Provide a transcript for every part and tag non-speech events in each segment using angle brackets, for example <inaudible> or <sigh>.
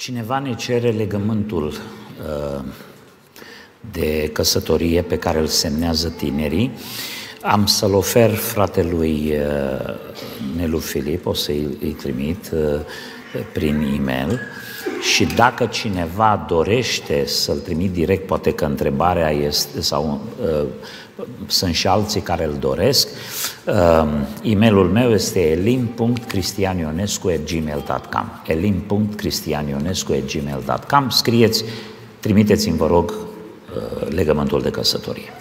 Cineva ne cere legământul uh, de căsătorie pe care îl semnează tinerii. Am să-l ofer fratelui uh, Nelu Filip, o să-i trimit uh, prin e-mail și dacă cineva dorește să-l trimit direct, poate că întrebarea este, sau uh, sunt și alții care îl doresc, uh, e-mailul meu este elim.cristianionescu.gmail.com elim.cristianionescu.gmail.com Scrieți, trimiteți-mi, vă rog, uh, legământul de căsătorie.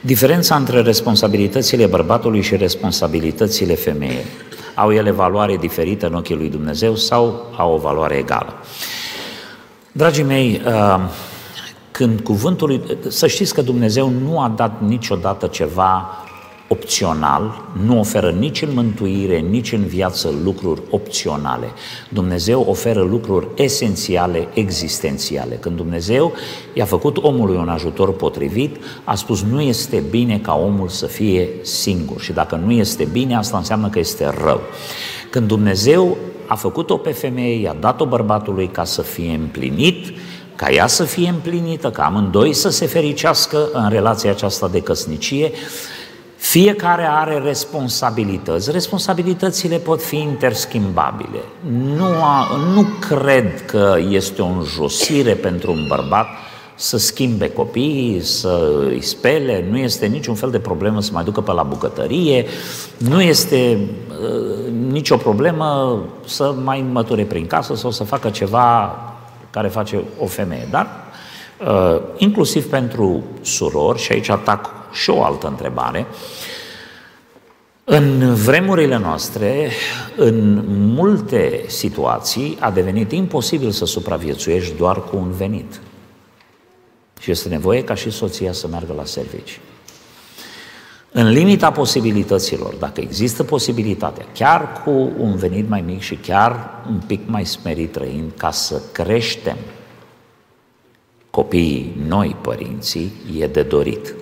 Diferența între responsabilitățile bărbatului și responsabilitățile femeii au ele valoare diferită în ochii lui Dumnezeu sau au o valoare egală? Dragii mei, uh, când cuvântul, să știți că Dumnezeu nu a dat niciodată ceva opțional, nu oferă nici în mântuire, nici în viață lucruri opționale. Dumnezeu oferă lucruri esențiale, existențiale. Când Dumnezeu i-a făcut omului un ajutor potrivit, a spus nu este bine ca omul să fie singur și dacă nu este bine, asta înseamnă că este rău. Când Dumnezeu a făcut-o pe femeie, i-a dat-o bărbatului ca să fie împlinit, ca ea să fie împlinită, ca amândoi să se fericească în relația aceasta de căsnicie, fiecare are responsabilități. Responsabilitățile pot fi interschimbabile. Nu, a, nu cred că este o înjosire pentru un bărbat să schimbe copiii, să îi spele, nu este niciun fel de problemă să mai ducă pe la bucătărie, nu este uh, nicio problemă să mai măture prin casă sau să facă ceva care face o femeie. Dar uh, inclusiv pentru surori, și aici atac și o altă întrebare. În vremurile noastre, în multe situații, a devenit imposibil să supraviețuiești doar cu un venit. Și este nevoie ca și soția să meargă la servici. În limita posibilităților, dacă există posibilitatea, chiar cu un venit mai mic și chiar un pic mai smerit trăind, ca să creștem copiii noi, părinții, e de dorit.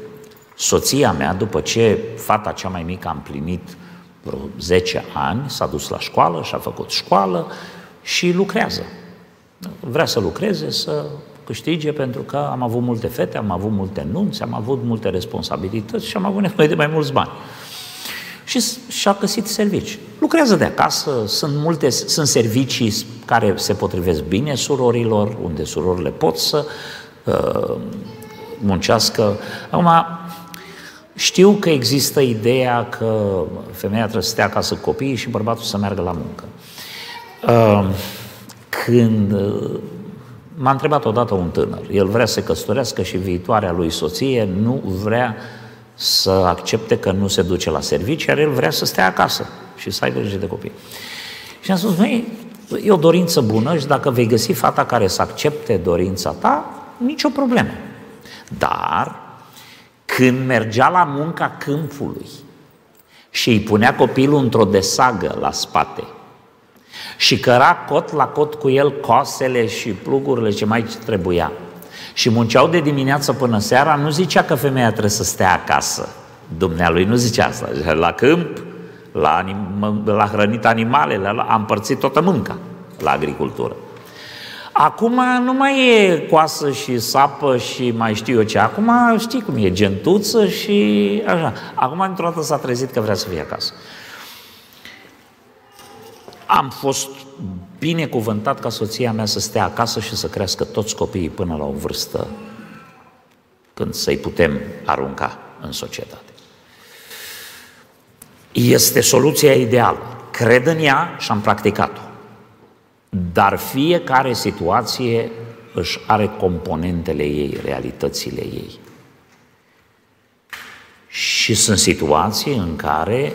Soția mea, după ce fata cea mai mică a împlinit vreo 10 ani, s-a dus la școală și a făcut școală și lucrează. Vrea să lucreze, să câștige pentru că am avut multe fete, am avut multe nunți, am avut multe responsabilități și am avut nevoie de mai mulți bani. Și și-a găsit servici. Lucrează de acasă, sunt multe, sunt servicii care se potrivesc bine surorilor, unde surorile pot să uh, muncească. Acum, știu că există ideea că femeia trebuie să stea acasă cu copiii și bărbatul să meargă la muncă. Uh, când uh, m-a întrebat odată un tânăr, el vrea să se căsătorească și viitoarea lui soție nu vrea să accepte că nu se duce la serviciu, iar el vrea să stea acasă și să aibă grijă de copii. Și am spus, măi, e o dorință bună și dacă vei găsi fata care să accepte dorința ta, nicio problemă. Dar când mergea la munca câmpului și îi punea copilul într-o desagă la spate și căra cot la cot cu el coasele și plugurile ce mai trebuia și munceau de dimineață până seara, nu zicea că femeia trebuie să stea acasă. Dumnealui nu zicea asta. La câmp, la, anim, la hrănit animalele, la, a împărțit toată mânca la agricultură. Acum nu mai e coasă și sapă și mai știu eu ce. Acum știi cum e, gentuță și așa. Acum într-o dată s-a trezit că vrea să fie acasă. Am fost binecuvântat ca soția mea să stea acasă și să crească toți copiii până la o vârstă când să-i putem arunca în societate. Este soluția ideală. Cred în ea și am practicat-o. Dar fiecare situație își are componentele ei, realitățile ei. Și sunt situații în care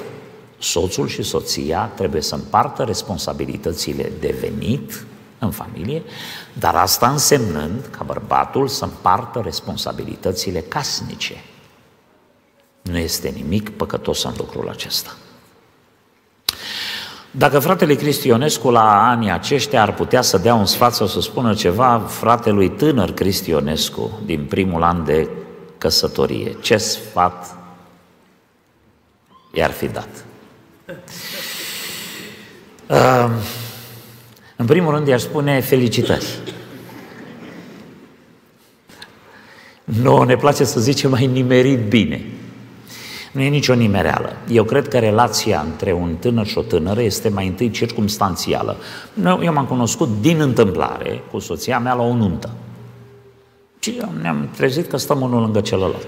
soțul și soția trebuie să împartă responsabilitățile de venit în familie, dar asta însemnând ca bărbatul să împartă responsabilitățile casnice. Nu este nimic păcătos în lucrul acesta. Dacă fratele Cristi Ionescu la anii aceștia ar putea să dea un sfat sau să spună ceva fratelui tânăr Cristi Ionescu din primul an de căsătorie, ce sfat i-ar fi dat? Uh, În primul rând i-aș spune felicitări. Nu, ne place să zicem mai nimerit bine. Nu e nicio nimereală. Eu cred că relația între un tânăr și o tânără este mai întâi circumstanțială. Eu m-am cunoscut din întâmplare cu soția mea la o nuntă. Și ne-am trezit că stăm unul lângă celălalt.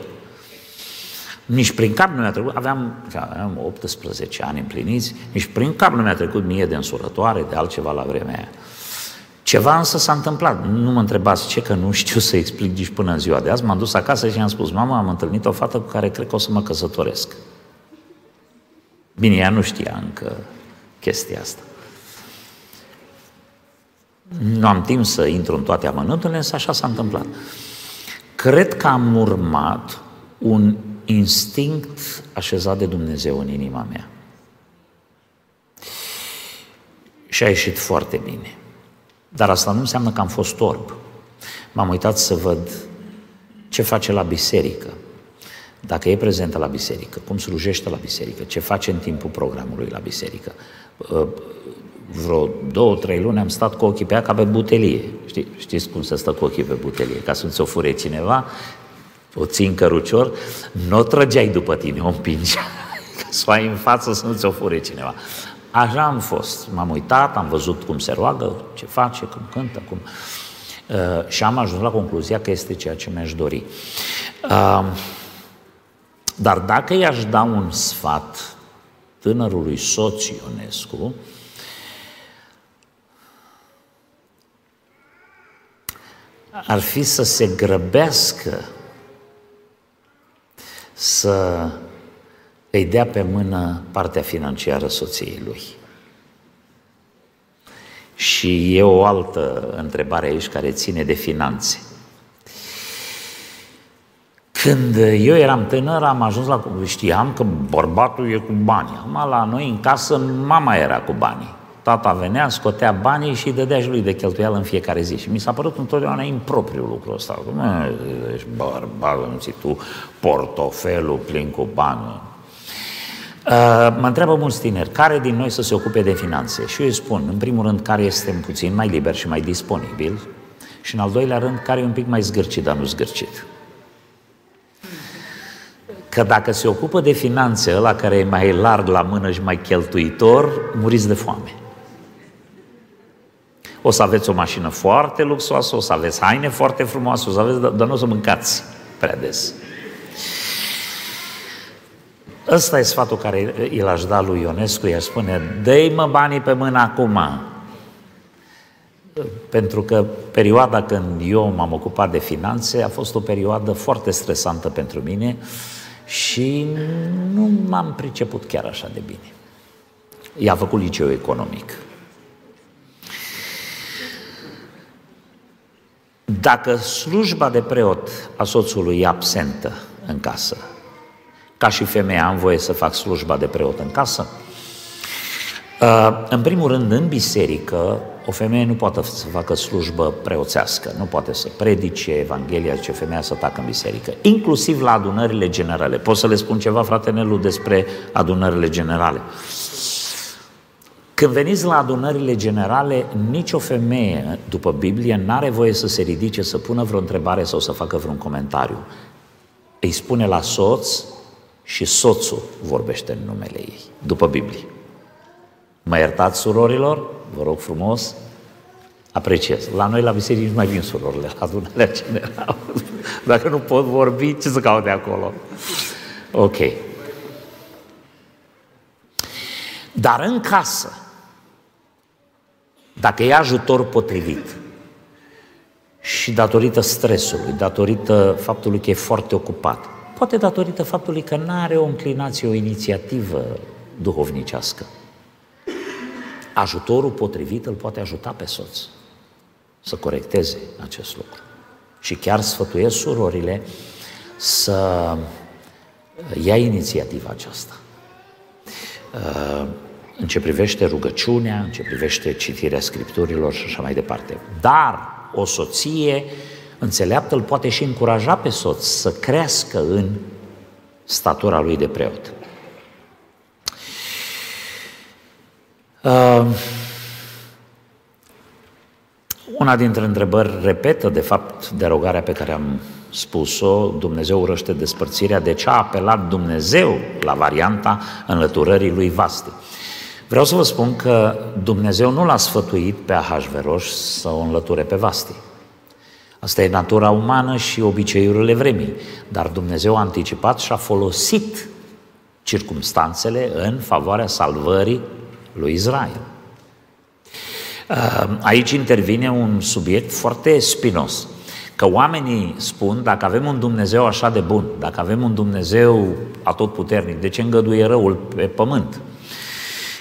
Nici prin cap nu mi-a trecut, aveam, aveam 18 ani împliniți, nici prin cap nu mi-a trecut mie de însurătoare, de altceva la vremea aia. Ceva însă s-a întâmplat. Nu mă întrebați ce, că nu știu să explic nici până în ziua de azi. M-am dus acasă și am spus, mama, am întâlnit o fată cu care cred că o să mă căsătoresc. Bine, ea nu știa încă chestia asta. Nu am timp să intru în toate amănunturile, însă așa s-a întâmplat. Cred că am urmat un instinct așezat de Dumnezeu în inima mea. Și a ieșit foarte bine. Dar asta nu înseamnă că am fost orb. M-am uitat să văd ce face la biserică, dacă e prezentă la biserică, cum slujește la biserică, ce face în timpul programului la biserică. Uh, vreo două, trei luni am stat cu ochii pe ea ca pe butelie. Știi, știți cum se stă cu ochii pe butelie? Ca să nu ți-o fure cineva, o țin cărucior, nu o trăgeai după tine, o împingi. <laughs> Ca să o ai în față să nu ți-o fure cineva. Așa am fost. M-am uitat, am văzut cum se roagă, ce face, cum cântă, cum... Uh, și am ajuns la concluzia că este ceea ce mi-aș dori. Uh, dar dacă i-aș da un sfat tânărului soț Ionescu, ar fi să se grăbească să îi dea pe mână partea financiară soției lui. Și e o altă întrebare aici care ține de finanțe. Când eu eram tânăr, am ajuns la... Știam că bărbatul e cu bani. Acum, la noi, în casă, mama era cu banii. Tata venea, scotea banii și îi dădea și lui de cheltuială în fiecare zi. Și mi s-a părut întotdeauna impropriu lucrul ăsta. Mă, ești bărbat, nu tu portofelul plin cu bani. Uh, mă întreabă mulți tineri, care din noi să se ocupe de finanțe? Și eu îi spun, în primul rând, care este puțin mai liber și mai disponibil și în al doilea rând, care e un pic mai zgârcit, dar nu zgârcit. Că dacă se ocupă de finanțe, ăla care e mai larg la mână și mai cheltuitor, muriți de foame. O să aveți o mașină foarte luxoasă, o să aveți haine foarte frumoase, o să aveți, dar nu o să mâncați prea des. Ăsta e sfatul care îl aș da lui Ionescu, i-aș spune, dă mă banii pe mână acum. Pentru că perioada când eu m-am ocupat de finanțe a fost o perioadă foarte stresantă pentru mine și nu m-am priceput chiar așa de bine. I-a făcut liceu economic. Dacă slujba de preot a soțului e absentă în casă, ca și femeia am voie să fac slujba de preot în casă? Uh, în primul rând, în biserică, o femeie nu poate să facă slujbă preoțească, nu poate să predice Evanghelia, ce femeia să tacă în biserică, inclusiv la adunările generale. Pot să le spun ceva, frate Nelu, despre adunările generale. Când veniți la adunările generale, nicio femeie, după Biblie, n-are voie să se ridice, să pună vreo întrebare sau să facă vreun comentariu. Îi spune la soț și soțul vorbește în numele ei, după Biblie. Mă iertați, surorilor? Vă rog frumos, apreciez. La noi, la biserică, nu mai vin surorile la adunarea generală. <laughs> Dacă nu pot vorbi, ce să caute acolo? Ok. Dar în casă, dacă e ajutor potrivit și datorită stresului, datorită faptului că e foarte ocupat, poate datorită faptului că nu are o înclinație, o inițiativă duhovnicească, ajutorul potrivit îl poate ajuta pe soț să corecteze acest lucru. Și chiar sfătuiesc surorile să ia inițiativa aceasta. Uh, în ce privește rugăciunea, în ce privește citirea scripturilor și așa mai departe. Dar o soție înțeleaptă îl poate și încuraja pe soț să crească în statura lui de preot. Una dintre întrebări repetă, de fapt, derogarea pe care am spus-o, Dumnezeu urăște despărțirea, de ce a apelat Dumnezeu la varianta înlăturării lui Vasti? Vreau să vă spun că Dumnezeu nu l-a sfătuit pe Ahasveros să o înlăture pe Vasti. Asta e natura umană și obiceiurile vremii. Dar Dumnezeu a anticipat și a folosit circumstanțele în favoarea salvării lui Israel. Aici intervine un subiect foarte spinos. Că oamenii spun, dacă avem un Dumnezeu așa de bun, dacă avem un Dumnezeu atotputernic, de ce îngăduie răul pe pământ?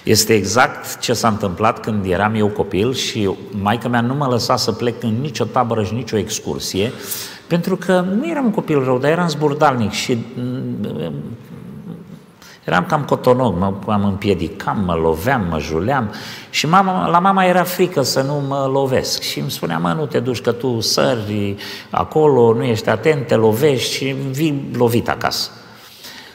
Este exact ce s-a întâmplat când eram eu copil și maica mea nu mă lăsa să plec în nicio tabără și nicio excursie, pentru că nu eram un copil rău, dar eram zburdalnic și mm, eram cam cotonog, mă am împiedicam, mă loveam, mă juleam și mama, la mama era frică să nu mă lovesc și îmi spunea, mă, nu te duci că tu sări acolo, nu ești atent, te lovești și vii lovit acasă.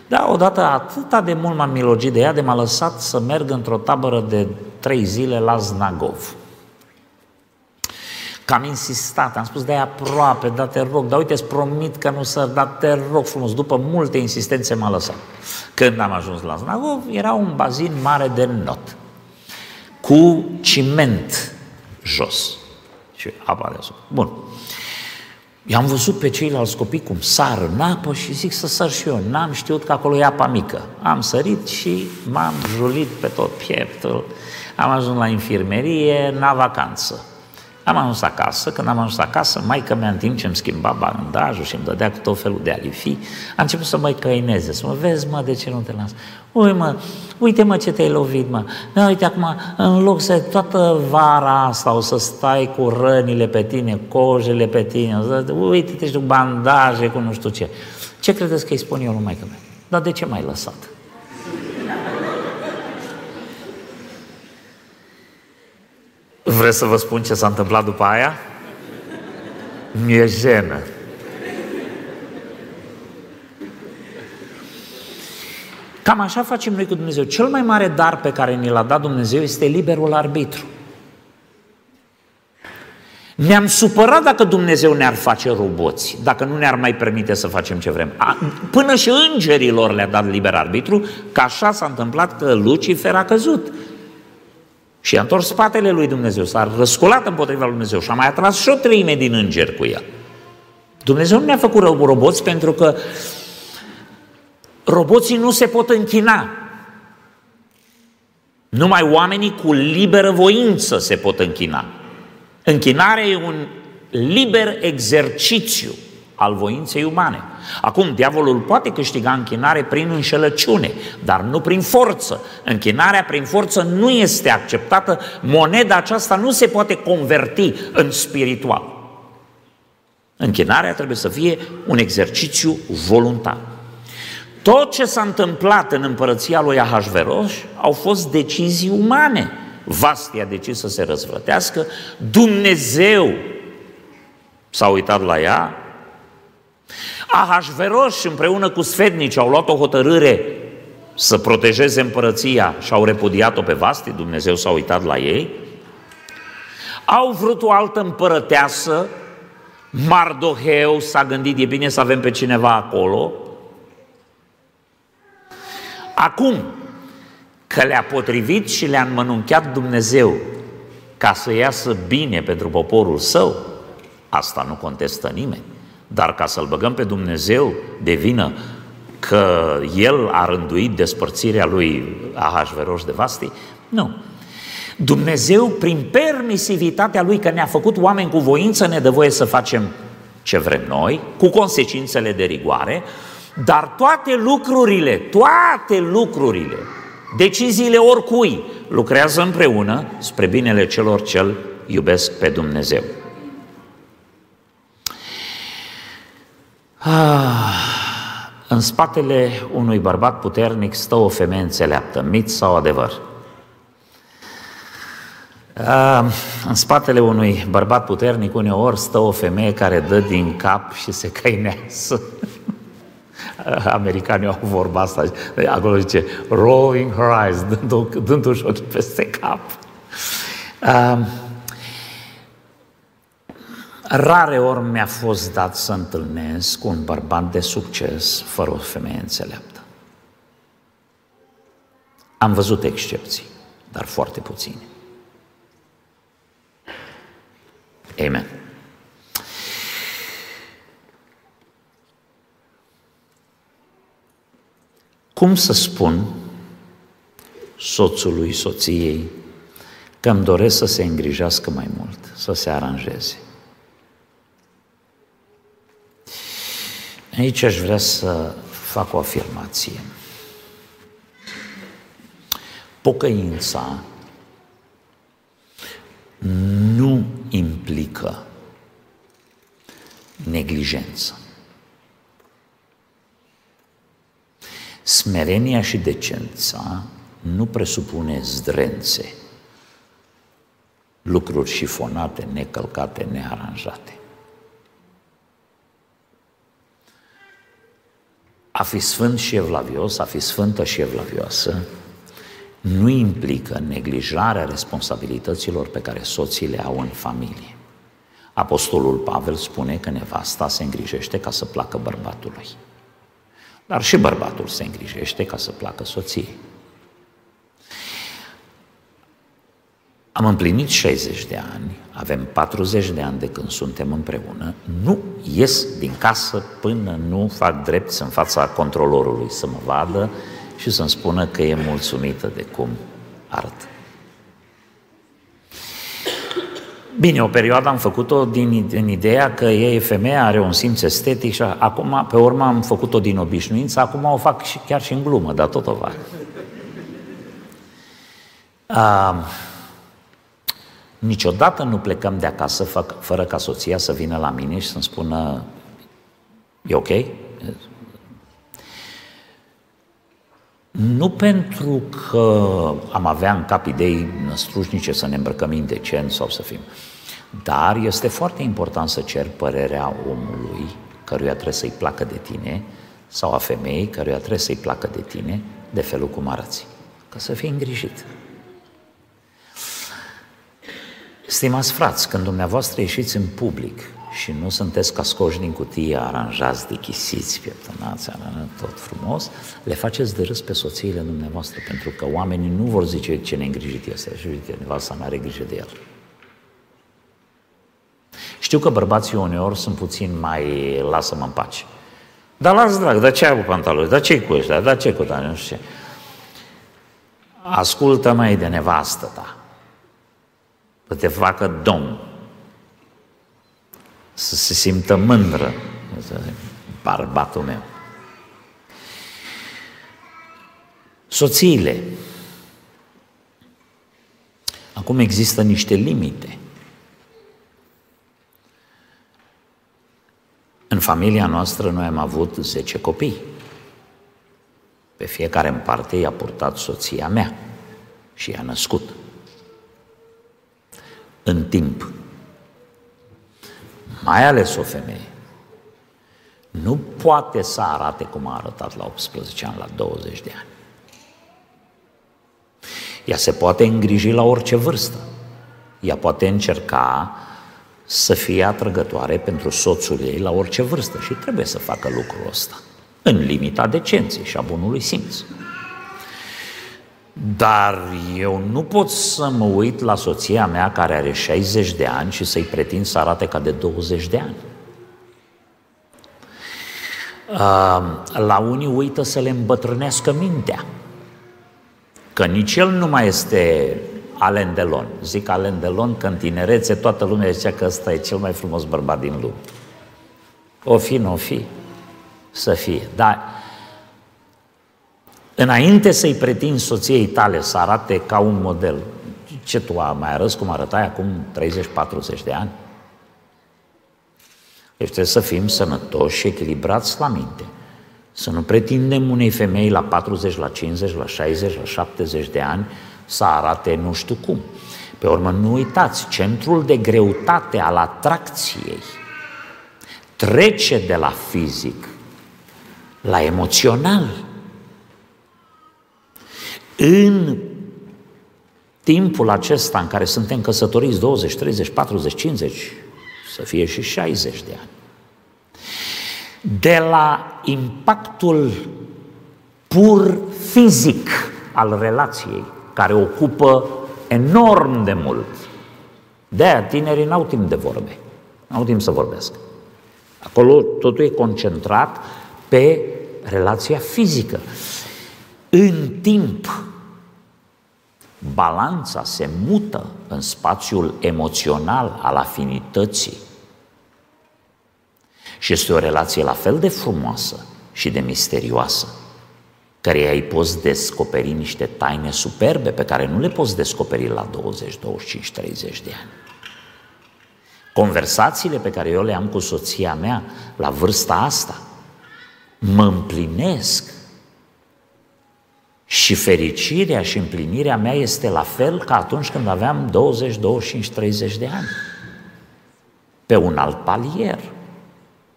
Da, odată atât de mult m-am milogit de ea de m-a lăsat să merg într-o tabără de trei zile la Znagov. Că am insistat, am spus, de aproape, da te rog, dar uite, îți promit că nu să, dar te rog frumos, după multe insistențe m-a lăsat. Când am ajuns la Znagov, era un bazin mare de not, cu ciment jos și apa deasupra. Bun. I-am văzut pe ceilalți copii cum sar în apă și zic să sar și eu. N-am știut că acolo e apa mică. Am sărit și m-am julit pe tot pieptul. Am ajuns la infirmerie, la vacanță. Am ajuns acasă, când am ajuns acasă, maica mea în timp ce îmi schimba bandajul și îmi dădea cu tot felul de alifii, a început să mă căineze, să mă vezi, mă, de ce nu te las? Uite, mă, uite, mă, ce te-ai lovit, mă. Da, uite, acum, în loc să toată vara asta o să stai cu rănile pe tine, cojele pe tine, uite, te cu bandaje, cu nu știu ce. Ce credeți că îi spun eu lui maică mea? Dar de ce m-ai lăsat? Vreți să vă spun ce s-a întâmplat după aia? Mi-e jenă. Cam așa facem noi cu Dumnezeu. Cel mai mare dar pe care ni l-a dat Dumnezeu este liberul arbitru. Ne-am supărat dacă Dumnezeu ne-ar face roboți, dacă nu ne-ar mai permite să facem ce vrem. A, până și îngerilor le-a dat liber arbitru, că așa s-a întâmplat că Lucifer a căzut. Și a întors spatele lui Dumnezeu, s-a răsculat împotriva lui Dumnezeu și a mai atras și o treime din îngeri cu el. Dumnezeu nu ne-a făcut roboți pentru că roboții nu se pot închina. Numai oamenii cu liberă voință se pot închina. Închinarea e un liber exercițiu al voinței umane. Acum, diavolul poate câștiga închinare prin înșelăciune, dar nu prin forță. Închinarea prin forță nu este acceptată, moneda aceasta nu se poate converti în spiritual. Închinarea trebuie să fie un exercițiu voluntar. Tot ce s-a întâmplat în împărăția lui Ahasveros au fost decizii umane. Vastia a decis să se răzvrătească, Dumnezeu s-a uitat la ea, Ahasveros împreună cu sfednici au luat o hotărâre să protejeze împărăția și au repudiat-o pe Vasti, Dumnezeu s-a uitat la ei. Au vrut o altă împărăteasă, Mardoheu s-a gândit, e bine să avem pe cineva acolo. Acum, că le-a potrivit și le-a înmănunchiat Dumnezeu ca să iasă bine pentru poporul său, asta nu contestă nimeni. Dar ca să-L băgăm pe Dumnezeu de vină că El a rânduit despărțirea lui Ahasveros de Vasti, nu. Dumnezeu, prin permisivitatea Lui, că ne-a făcut oameni cu voință, ne dă voie să facem ce vrem noi, cu consecințele de rigoare, dar toate lucrurile, toate lucrurile, deciziile oricui, lucrează împreună spre binele celor ce iubesc pe Dumnezeu. Ah, în spatele unui bărbat puternic stă o femeie înțeleaptă, mit sau adevăr? Ah, în spatele unui bărbat puternic uneori stă o femeie care dă din cap și se căinează. <laughs> Americanii au vorba asta, acolo zice rolling her eyes, dându-și ochii peste cap. Uh, Rare ori mi-a fost dat să întâlnesc un bărbat de succes fără o femeie înțeleaptă. Am văzut excepții, dar foarte puține. Amen. Cum să spun soțului, soției, că îmi doresc să se îngrijească mai mult, să se aranjeze? Aici aș vrea să fac o afirmație. Pocăința nu implică neglijență. Smerenia și decența nu presupune zdrențe, lucruri șifonate, necălcate, nearanjate. A fi sfânt și evlavios, a fi sfântă și evlavioasă, nu implică neglijarea responsabilităților pe care soții le au în familie. Apostolul Pavel spune că nevasta se îngrijește ca să placă bărbatului. Dar și bărbatul se îngrijește ca să placă soției. Am împlinit 60 de ani, avem 40 de ani de când suntem împreună, nu ies din casă până nu fac drept în fața controlorului să mă vadă și să-mi spună că e mulțumită de cum arăt. Bine, o perioadă am făcut-o din, din ideea că e femeia, are un simț estetic și acum, pe urmă, am făcut-o din obișnuință, acum o fac și, chiar și în glumă, dar tot o fac. Uh, niciodată nu plecăm de acasă fără ca soția să vină la mine și să-mi spună e ok? Nu pentru că am avea în cap idei năstrușnice să ne îmbrăcăm indecent sau să fim, dar este foarte important să cer părerea omului căruia trebuie să-i placă de tine sau a femeii căruia trebuie să-i placă de tine de felul cum arăți, ca să fii îngrijit. Stimați frați, când dumneavoastră ieșiți în public și nu sunteți ca scoși din cutie, aranjați, dichisiți, pieptănați, tot frumos, le faceți de râs pe soțiile dumneavoastră, pentru că oamenii nu vor zice ce neîngrijit este și uite, nevasta nu are grijă de el. Știu că bărbații uneori sunt puțin mai lasă-mă în pace. Dar las drag, dar ce ai cu pantaloni, dar ce cu ăștia, dar ce cu tine, nu știu ce. Ascultă mai de nevastă ta, să te facă domn, să se simtă mândră, bărbatul meu. Soțiile. Acum există niște limite. În familia noastră noi am avut 10 copii. Pe fiecare în parte i-a purtat soția mea și i-a născut. În timp mai ales o femeie, nu poate să arate cum a arătat la 18 ani, la 20 de ani. Ea se poate îngriji la orice vârstă. Ea poate încerca să fie atrăgătoare pentru soțul ei la orice vârstă și trebuie să facă lucrul ăsta, în limita decenței și a bunului simț. Dar eu nu pot să mă uit la soția mea care are 60 de ani și să-i pretind să arate ca de 20 de ani. La unii uită să le îmbătrânească mintea. Că nici el nu mai este Alain Delon. Zic Alain Delon că în tinerețe toată lumea zicea că ăsta e cel mai frumos bărbat din lume. O fi, nu o fi, să fie. Dar Înainte să-i pretind soției tale să arate ca un model, ce tu mai arăți cum arătai acum 30-40 de ani? Deci trebuie să fim sănătoși și echilibrați la minte. Să nu pretindem unei femei la 40, la 50, la 60, la 70 de ani să arate nu știu cum. Pe urmă, nu uitați, centrul de greutate al atracției trece de la fizic la emoțional. În timpul acesta în care suntem căsătoriți 20, 30, 40, 50, să fie și 60 de ani. De la impactul pur fizic al relației, care ocupă enorm de mult. De aia tinerii n-au timp de vorbe, n-au timp să vorbească. Acolo totul e concentrat pe relația fizică. În timp, balanța se mută în spațiul emoțional al afinității. Și este o relație la fel de frumoasă și de misterioasă, care îi poți descoperi niște taine superbe pe care nu le poți descoperi la 20, 25, 30 de ani. Conversațiile pe care eu le am cu soția mea la vârsta asta mă împlinesc și fericirea și împlinirea mea este la fel ca atunci când aveam 20, 25, 30 de ani. Pe un alt palier.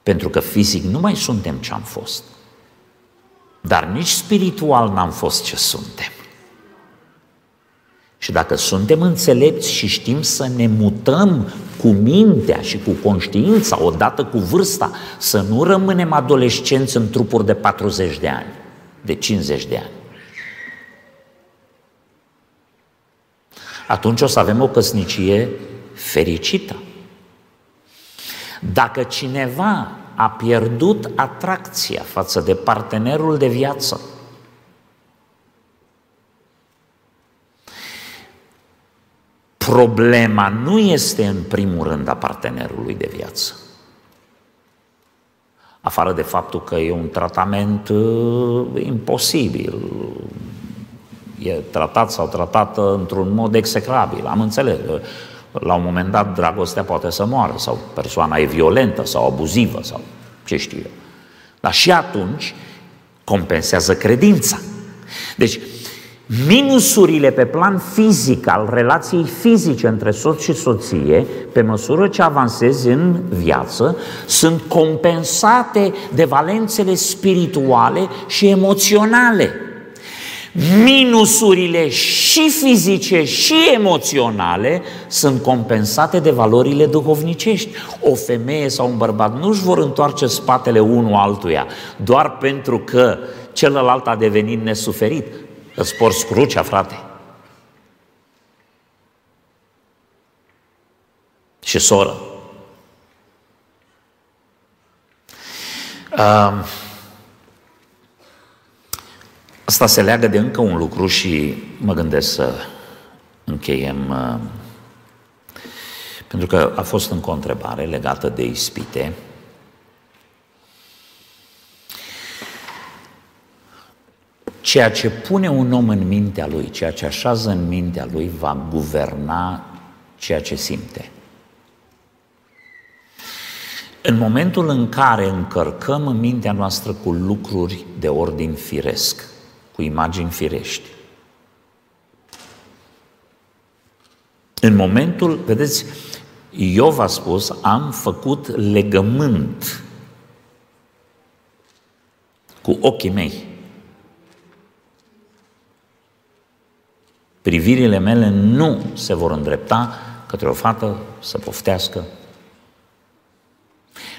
Pentru că fizic nu mai suntem ce am fost. Dar nici spiritual n-am fost ce suntem. Și dacă suntem înțelepți și știm să ne mutăm cu mintea și cu conștiința, odată cu vârsta, să nu rămânem adolescenți în trupuri de 40 de ani, de 50 de ani. Atunci o să avem o căsnicie fericită. Dacă cineva a pierdut atracția față de partenerul de viață, Problema nu este în primul rând a partenerului de viață. Afară de faptul că e un tratament uh, imposibil, e tratat sau tratată într-un mod execrabil. Am înțeles, uh, la un moment dat dragostea poate să moară sau persoana e violentă sau abuzivă sau ce știu eu. Dar și atunci compensează credința. Deci, Minusurile pe plan fizic al relației fizice între soț și soție, pe măsură ce avansezi în viață, sunt compensate de valențele spirituale și emoționale. Minusurile și fizice și emoționale sunt compensate de valorile duhovnicești. O femeie sau un bărbat nu își vor întoarce spatele unul altuia doar pentru că celălalt a devenit nesuferit Îți porți crucea, frate. Și soră. Uh, asta se leagă de încă un lucru și mă gândesc să încheiem, uh, pentru că a fost încă o întrebare legată de ispite. Ceea ce pune un om în mintea lui, ceea ce așează în mintea lui, va guverna ceea ce simte. În momentul în care încărcăm mintea noastră cu lucruri de ordin firesc, cu imagini firești, în momentul, vedeți, Iov a spus, am făcut legământ cu ochii mei. Privirile mele nu se vor îndrepta către o fată să poftească.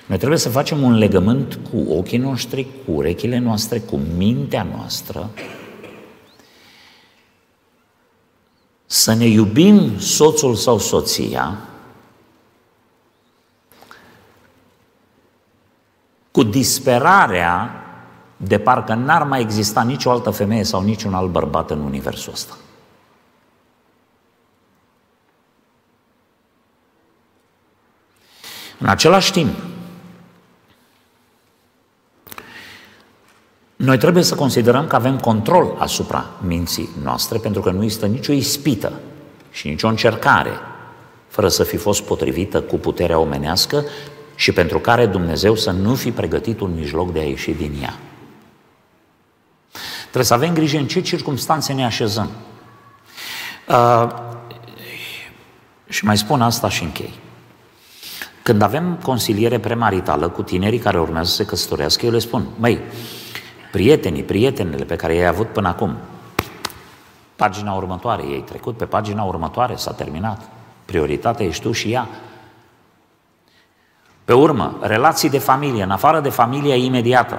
Noi trebuie să facem un legământ cu ochii noștri, cu urechile noastre, cu mintea noastră, să ne iubim soțul sau soția cu disperarea de parcă n-ar mai exista nicio altă femeie sau niciun alt bărbat în universul ăsta. În același timp, noi trebuie să considerăm că avem control asupra minții noastre, pentru că nu există nicio ispită și nicio încercare fără să fi fost potrivită cu puterea omenească și pentru care Dumnezeu să nu fi pregătit un mijloc de a ieși din ea. Trebuie să avem grijă în ce circunstanțe ne așezăm. Uh, și mai spun asta și închei. Când avem consiliere premaritală cu tinerii care urmează să se căsătorească, eu le spun, măi, prietenii, prietenele pe care i-ai avut până acum, pagina următoare, ei trecut pe pagina următoare, s-a terminat. Prioritatea ești tu și ea. Pe urmă, relații de familie, în afară de familia imediată.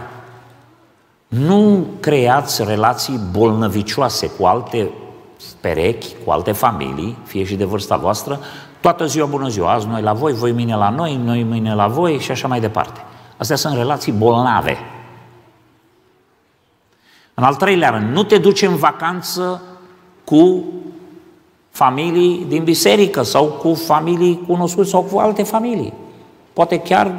Nu creați relații bolnăvicioase cu alte perechi, cu alte familii, fie și de vârsta voastră, toată ziua bună ziua, azi noi la voi, voi mâine la noi, noi mâine la voi și așa mai departe. Astea sunt relații bolnave. În al treilea rând, nu te duci în vacanță cu familii din biserică sau cu familii cunoscute sau cu alte familii. Poate chiar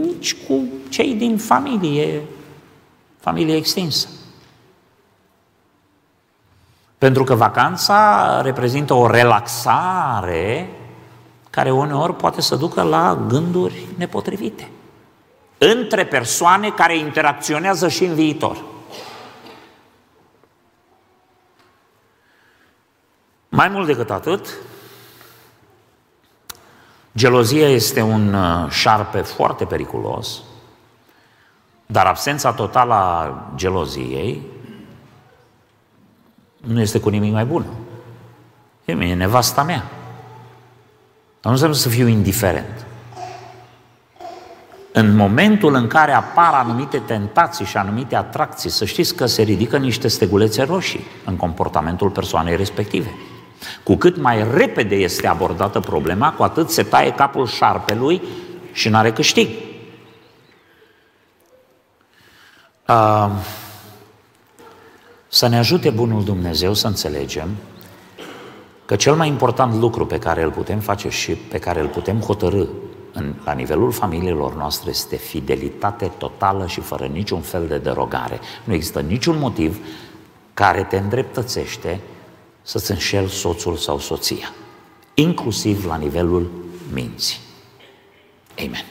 nici cu cei din familie, familie extinsă. Pentru că vacanța reprezintă o relaxare care uneori poate să ducă la gânduri nepotrivite. Între persoane care interacționează și în viitor. Mai mult decât atât, gelozia este un uh, șarpe foarte periculos, dar absența totală a geloziei nu este cu nimic mai bun. E mine, nevasta mea. Dar nu înseamnă să fiu indiferent. În momentul în care apar anumite tentații și anumite atracții, să știți că se ridică niște stegulețe roșii în comportamentul persoanei respective. Cu cât mai repede este abordată problema, cu atât se taie capul șarpelui și n-are câștig. Uh, să ne ajute Bunul Dumnezeu să înțelegem că cel mai important lucru pe care îl putem face și pe care îl putem hotărâ în, la nivelul familiilor noastre este fidelitate totală și fără niciun fel de derogare. Nu există niciun motiv care te îndreptățește să-ți înșel soțul sau soția, inclusiv la nivelul minții. Amen.